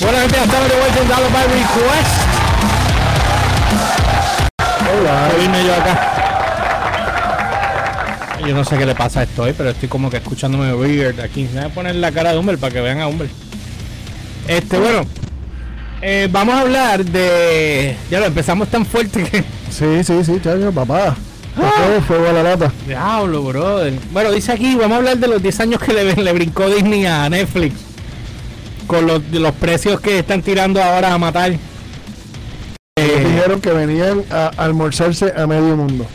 Bueno, gente, estamos de vuelta en Dollar by Request. Hola. Vine yo acá. Yo no sé qué le pasa a esto hoy, pero estoy como que escuchándome weird aquí. Me voy a poner la cara de Humber para que vean a Humber. Este, bueno. eh, vamos a hablar de. Ya lo empezamos tan fuerte que. Sí, sí, sí, chacho, papá. Fue fuego a la lata. Diablo, brother. Bueno, dice aquí, vamos a hablar de los 10 años que le, le brincó Disney a Netflix. Con los, los precios que están tirando ahora a matar. Eh, dijeron que venían a almorzarse a medio mundo.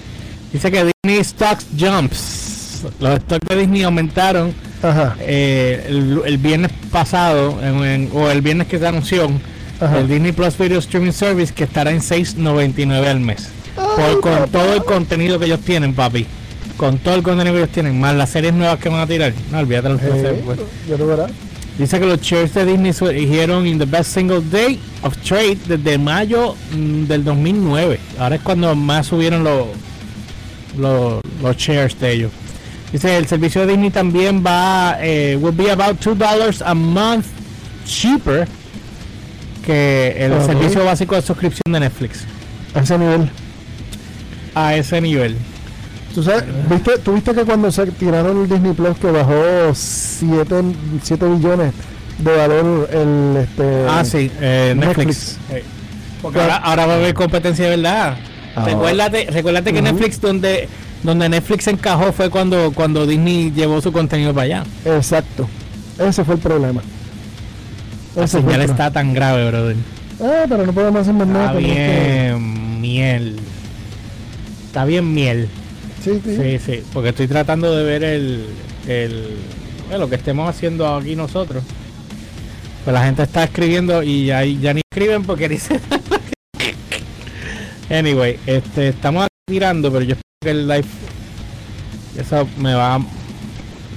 dice que Disney Stocks Jumps. Los stocks de Disney aumentaron Ajá. eh, el, el viernes pasado, en- en- o el viernes que se anunció, Ajá. el Disney Plus Video Streaming Service que estará en 6.99 al mes. Por, con papá. todo el contenido que ellos tienen, papi. Con todo el contenido que ellos tienen, más las series nuevas que van a tirar. No, olvídate los Eh, ya lo verás. Dice que los shares de Disney surgieron en the best single day of trade desde mayo mm, del 2009. Ahora es cuando más subieron los los, los shares de ellos. Dice el servicio de Disney también va eh, will be about two dollars a month cheaper que el servicio básico de suscripción de Netflix A ese nivel. a ese nivel. ¿Tú sabes? ¿Viste, ¿Tú viste que cuando se tiraron el Disney Plus que bajó 7 billones de valor el este Ah, sí, eh, Netflix. Netflix. Eh, Porque ahora, ahora va a haber competencia de verdad. Ahora. Recuérdate, recuérdate que. Netflix, donde, donde Netflix encajó fue cuando, cuando Disney llevó su contenido para allá. Exacto. Ese fue el problema. La Ese señal el está tan grave, brother. Ah, pero no podemos hacer más nada. Está bien miel. Está bien miel. Sí, sí. Porque estoy tratando de ver el, el bueno, lo que estemos haciendo aquí nosotros. Pues la gente está escribiendo y ya, ni escriben porque dice. anyway, este, estamos tirando, pero yo espero que el live. Eso me va.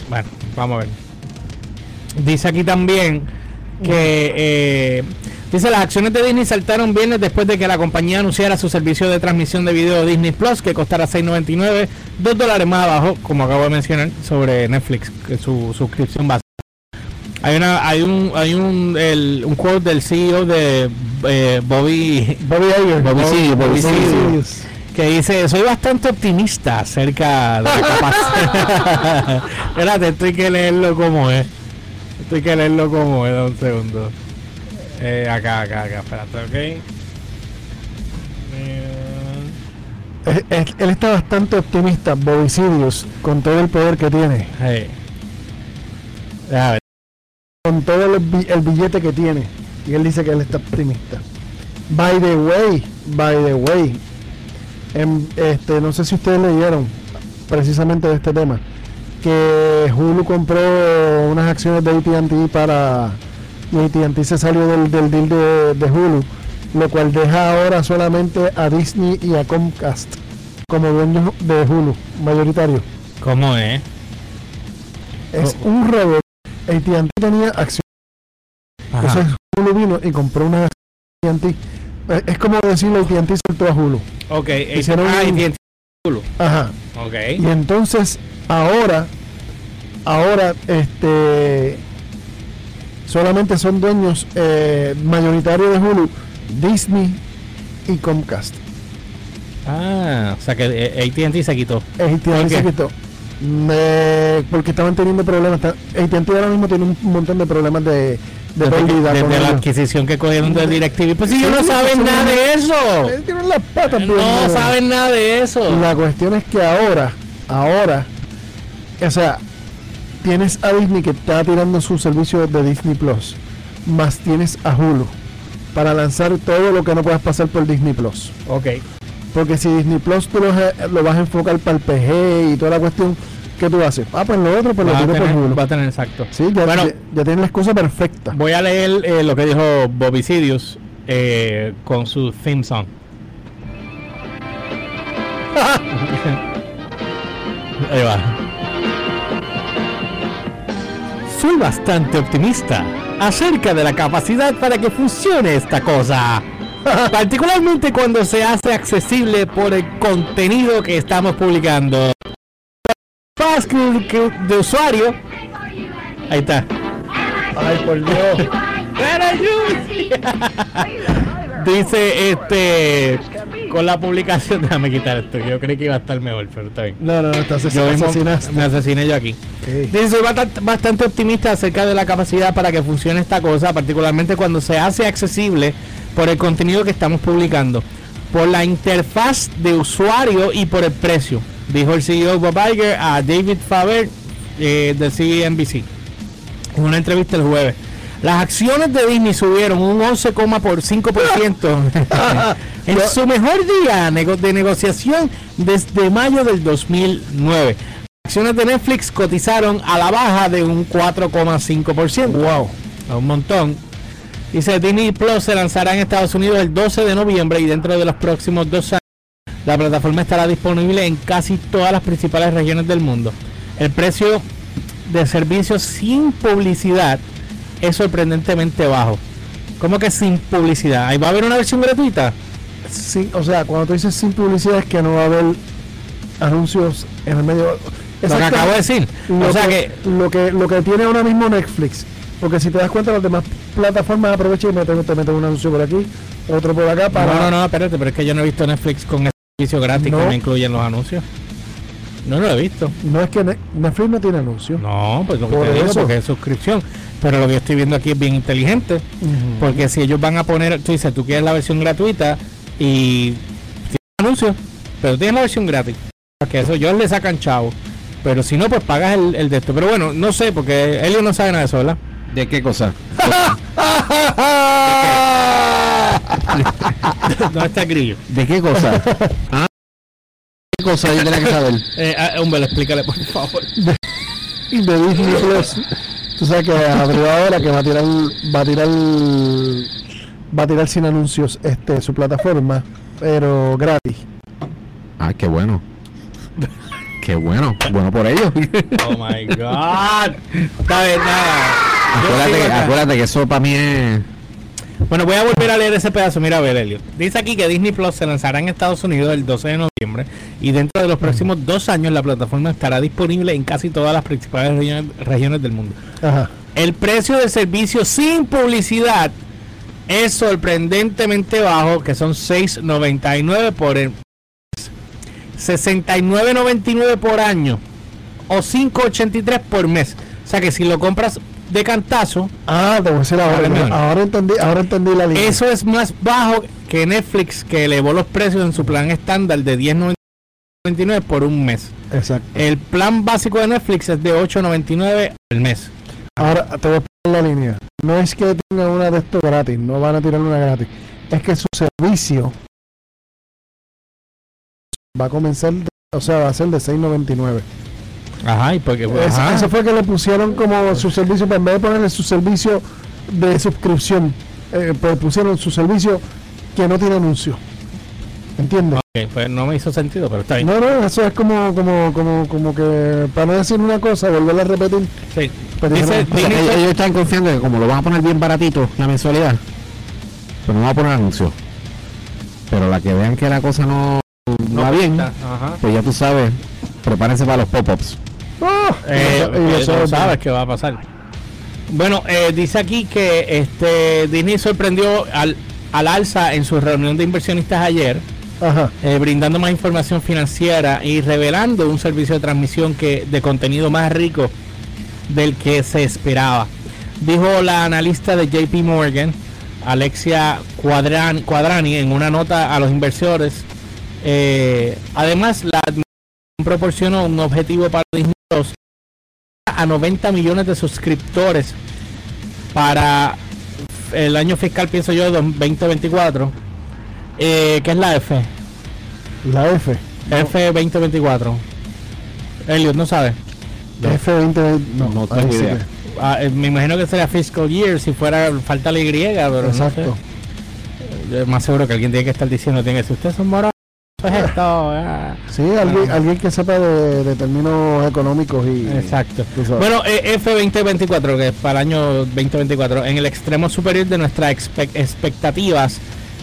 Bueno, vamos a ver. Dice aquí también que eh, dice las acciones de Disney saltaron viernes después de que la compañía anunciara su servicio de transmisión de video Disney Plus que costará 6.99, 2 dólares más abajo, como acabo de mencionar, sobre Netflix, que su suscripción básica. Hay una, hay un, hay un, el, un quote del CEO de eh, Bobby Bobby Iger. Bobby Bobby Seale. Seals. que dice, soy bastante optimista acerca de la capacidad. Espérate, estoy que leerlo como es. Estoy que leerlo como es, un segundo. Eh, acá, acá, acá, espérate, ok. Eh, él está bastante optimista, Bobby Sirius, con todo el poder que tiene, hey. Déjame ver. con todo el billete que tiene. Y él dice que él está optimista. By the way, by the way, em, este, no sé si ustedes leyeron precisamente de este tema, que Hulu compró unas acciones de AT&T para y AT&T se salió del, del deal de, de Hulu, lo cual deja ahora solamente a Disney y a Comcast como dueños de Hulu mayoritario. ¿Cómo es? Es Oh. un robo. AT&T tenía acciones, entonces Hulu vino y compró una AT&T. Es como decirle AT&T soltó a Hulu. ok, hicieron ah, un- culo. Ajá. Ok. Y entonces ahora, ahora, este, solamente son dueños eh, mayoritarios de Hulu, Disney y Comcast. Ah, o sea que eh, AT&T se quitó. AT&T ¿Por se quitó. Me- porque estaban teniendo problemas. AT&T ahora mismo tiene un montón de problemas de, de Desde, que- la adquisición que cogieron de DirecTV. Pues si ellos no saben nada de eso. Tienen las patas No bien, saben nada de eso. La cuestión es que ahora, ahora, o sea, tienes a Disney que está tirando su servicio de Disney Plus, más tienes a Hulu para lanzar todo lo que no puedas pasar por Disney Plus. Ok. Porque si Disney Plus tú lo, lo vas a enfocar para el PG y toda la cuestión, ¿qué tú haces? Ah, pues lo otro, pues lo Va tiro por Hulu. va a tener exacto. Sí, ya, Bueno. ya, ya tienes la excusa perfecta. Voy a leer eh, lo que dijo Bobby Sidious eh, con su theme song. Ahí va. Soy bastante optimista acerca de la capacidad para que funcione esta cosa. Particularmente cuando se hace accesible por el contenido que estamos publicando. De usuario. Ahí está. Ay, por Dios. Dice este con la publicación, déjame quitar esto, yo creí que iba a estar mejor, pero está bien. No, no, no, mismo asesinaste. me asesiné yo aquí. Dice, soy bastante, bastante optimista acerca de la capacidad para que funcione esta cosa, particularmente cuando se hace accesible por el contenido que estamos publicando, por la interfaz de usuario y por el precio, dijo el CEO Bob Iger a David Faber eh, de CNBC en una entrevista el jueves. Las acciones de Disney subieron un 11,5% en su mejor día de negociación desde mayo del 2009. Acciones de Netflix cotizaron a la baja de un 4,5%. Wow. Un montón. Dice Disney Plus se lanzará en Estados Unidos el 12 de noviembre y dentro de los próximos dos años la plataforma estará disponible en casi todas las principales regiones del mundo. El precio de servicios sin publicidad es sorprendentemente bajo. ¿Cómo que sin publicidad? ¿Ahí va a haber una versión gratuita? Sí, o sea, cuando tú dices sin publicidad es que no va a haber anuncios en el medio. Lo que acabo de decir. Lo O sea que, que lo que lo que tiene ahora mismo Netflix, porque si te das cuenta las demás plataformas aprovechan y meten, te meten un anuncio por aquí, otro por acá para No, no, no, espérate, pero es que yo no he visto Netflix con el servicio gratis No. que me incluyen los anuncios. No, no lo he visto. No es que Ne- Netflix no tiene anuncios. No, pues lo que Por te digo, eso. porque es suscripción. Pero lo que yo estoy viendo aquí es bien inteligente. Porque si ellos van a poner, tú dices, tú quieres la versión gratuita y tienes anuncios, pero tienes la versión gratis. Que eso ellos le sacan chavo. Pero si no, pues pagas el, el de esto. Pero bueno, no sé, porque Elio no sabe nada de eso, ¿verdad? ¿De qué cosa? ¿Dónde está el grillo? ¿De qué cosa? ¿Ah? ¿Qué cosa yo tenía que saber? Eh, ah, hombre, explícale, por favor. Y de Disney Plus. Tú sabes que abrió ahora que va a tirar va a tirar va a tirar sin anuncios este su plataforma, pero gratis. Ah, qué bueno. Qué bueno. Bueno por ellos. Oh my god. Está bien, nada. Acuérdate, acuérdate que eso para mí es. Bueno, voy a volver a leer ese pedazo. Mira, a ver. Dice aquí que Disney Plus se lanzará en Estados Unidos el 12 de noviembre y dentro de los próximos dos años la plataforma estará disponible en casi todas las principales regiones, regiones del mundo. Ajá. El precio del servicio sin publicidad es sorprendentemente bajo, que son 6.99 por el 69.99 por año o 5.83 por mes. O sea que si lo compras de cantazo, Ah, te voy a decir ahora, Ahora entendí, ahora entendí la línea. Eso es más bajo que Netflix, que elevó los precios en su plan estándar de 10.99 por un mes. Exacto. El plan básico de Netflix es de 8.99 al mes. Ahora te voy a poner la línea. No es que tenga una de estos gratis, no van a tirar una gratis. Es que su servicio va a comenzar, de- o sea, va a ser de 6.99. Ajá, y porque Eso, ajá. eso fue que le pusieron como su servicio, pero en vez de ponerle su servicio de suscripción, eh, pues pusieron su servicio que no tiene anuncio. ¿Entiendes? Ok, pues no me hizo sentido, pero está bien. No, no, eso es como, como, como, como que para no decir una cosa, volverla a repetir. Sí. Pero Dice, dijeron- O sea, Disney ellos, ellos están confiando que como lo van a poner bien baratito la mensualidad, pues no van a poner anuncios. Pero la que vean que la cosa no, no va bien, Ajá. pues ya tú sabes, prepárense para los pop-ups. ¡Ah! Eh, Y lo eh, saben. no sabes qué va a pasar. Bueno, eh, dice aquí que este Disney sorprendió al, al alza en su reunión de inversionistas ayer, Ajá. eh, brindando más información financiera y revelando un servicio de transmisión que de contenido más rico del que se esperaba. Dijo la analista de JP Morgan, Alexia Cuadran- Cuadrani, en una nota a los inversores. Eh, además, la administración proporcionó un objetivo para Disney a 90 millones de suscriptores para el año fiscal, pienso yo, 2024, eh, que es la F, La F. F 2024. Elliot, no sabe. No. F20. No, No ahí tengo sí idea. que- Ah, eh, me imagino que sería fiscal year si fuera falta la Y, pero no Exacto. sé. Yo más seguro que alguien tiene que estar diciendo, tiene que si ustedes son moros, pues esto, ah". Sí, alguien, alguien que sepa de, de términos económicos y. Exacto. Bueno, eh, F2024, que es para el año 2024, en el extremo superior de nuestras expe- expectativas,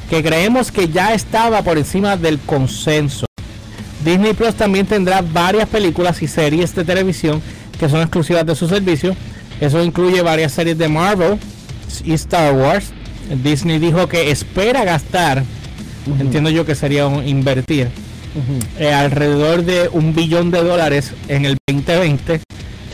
que creemos que ya estaba por encima del consenso. Disney Plus también tendrá varias películas y series de televisión que son exclusivas de su servicio. Eso incluye varias series de Marvel, y Star Wars. Disney dijo que espera gastar, Entiendo yo que sería un invertir, eh, alrededor de un billón de dólares en el 2020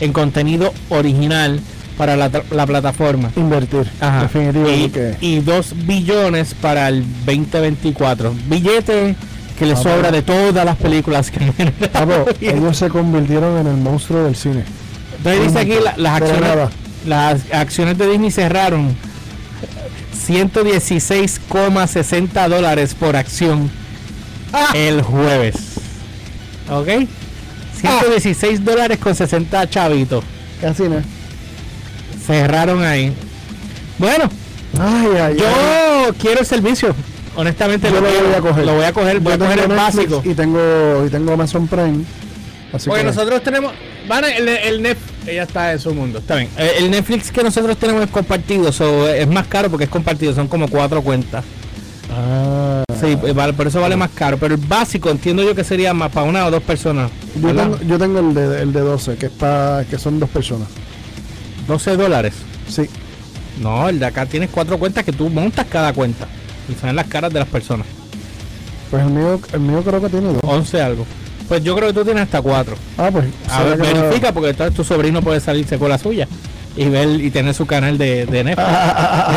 en contenido original para la, la plataforma. Invertir. Ajá. Definitivamente. Y, y dos billones para el 2024. Billete que le Ah, sobra de todas las películas que. Papo, ellos se convirtieron en el monstruo del cine. Entonces dice aquí la- las, De acciones, nada. las acciones de Disney cerraron 116,60 dólares por acción el jueves. ¿Ok? 116 dólares con 60 chavitos. Casi nada. Cerraron ahí. Bueno, Ay, ay, yo ay. quiero el servicio. Honestamente Yo lo quiero. voy a coger. Lo voy a coger, voy Yo a coger el Netflix básico. Y tengo, y tengo Amazon Prime. Así Porque que nosotros tenemos. Van el, el Netflix. Ella está en su mundo. Está bien. Eh, El Netflix que nosotros tenemos es compartido. so, es más caro porque es compartido. Son como cuatro cuentas. Ah, Sí, eh, vale, por eso vale más caro. Pero el básico entiendo yo que sería más para una o dos personas. yo, tengo, yo tengo el de, el de 12, que está que son dos personas. 12 dólares. Sí. No, el de acá tienes cuatro cuentas que tú montas cada cuenta. Y salen las caras de las personas. Pues el mío, el mío creo que tiene dos. 11 algo. Pues yo creo que tú tienes hasta cuatro. Ah, pues. A ver, no- verifica porque entonces tu sobrino puede salirse con la suya y ver y tener su canal de, de Netflix.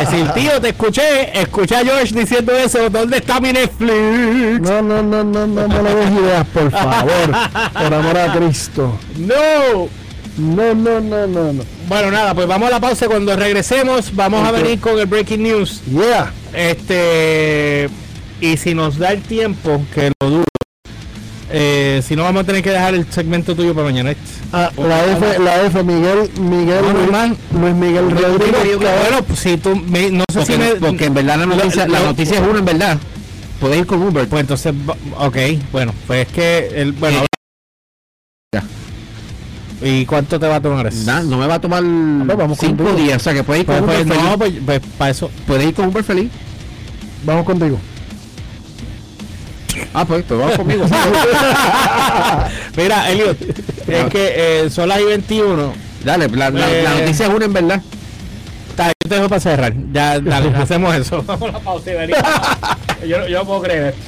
Decir, tío, te escuché, escuché a George diciendo eso, ¿dónde está mi Netflix? No, no, no, no, no me le des ideas, por favor. Por amor a Cristo. No. No, no, no, no, no. Bueno, nada, pues vamos a la pausa. Cuando regresemos, vamos a venir con el breaking news. Yeah. Este, y si nos da el tiempo, que lo dudo, eh, si no, vamos a tener que dejar el segmento tuyo para mañana. Ah, la F, la F, Miguel, Miguel, No, no, Luis, man. Luis Miguel Rodríguez. Bueno, pues si tú, me- no sé Porque, si me. porque en verdad la noticia, la noticia es una en verdad. Puedes ir con Uber. Pues entonces, va- ok, bueno, pues es que, el, bueno, Ya. ¿y cuánto te va a tomar eso? Nah, no me va a tomar pues vamos cinco días. O sea que puedes ir Pues, con pues, Uber feliz. no, pues, pues, para eso. Puedes ir con Uber feliz. Vamos contigo. Ah, pues, pues vamos conmigo. Mira, Elliot, es que eh, son las y 21. Dale, la, la- Eh. la noticia es una en verdad. Está, yo te dejo para cerrar. Ya, dale, hacemos eso. Vamos a la pausa y venimos. yo, yo no puedo creer esto.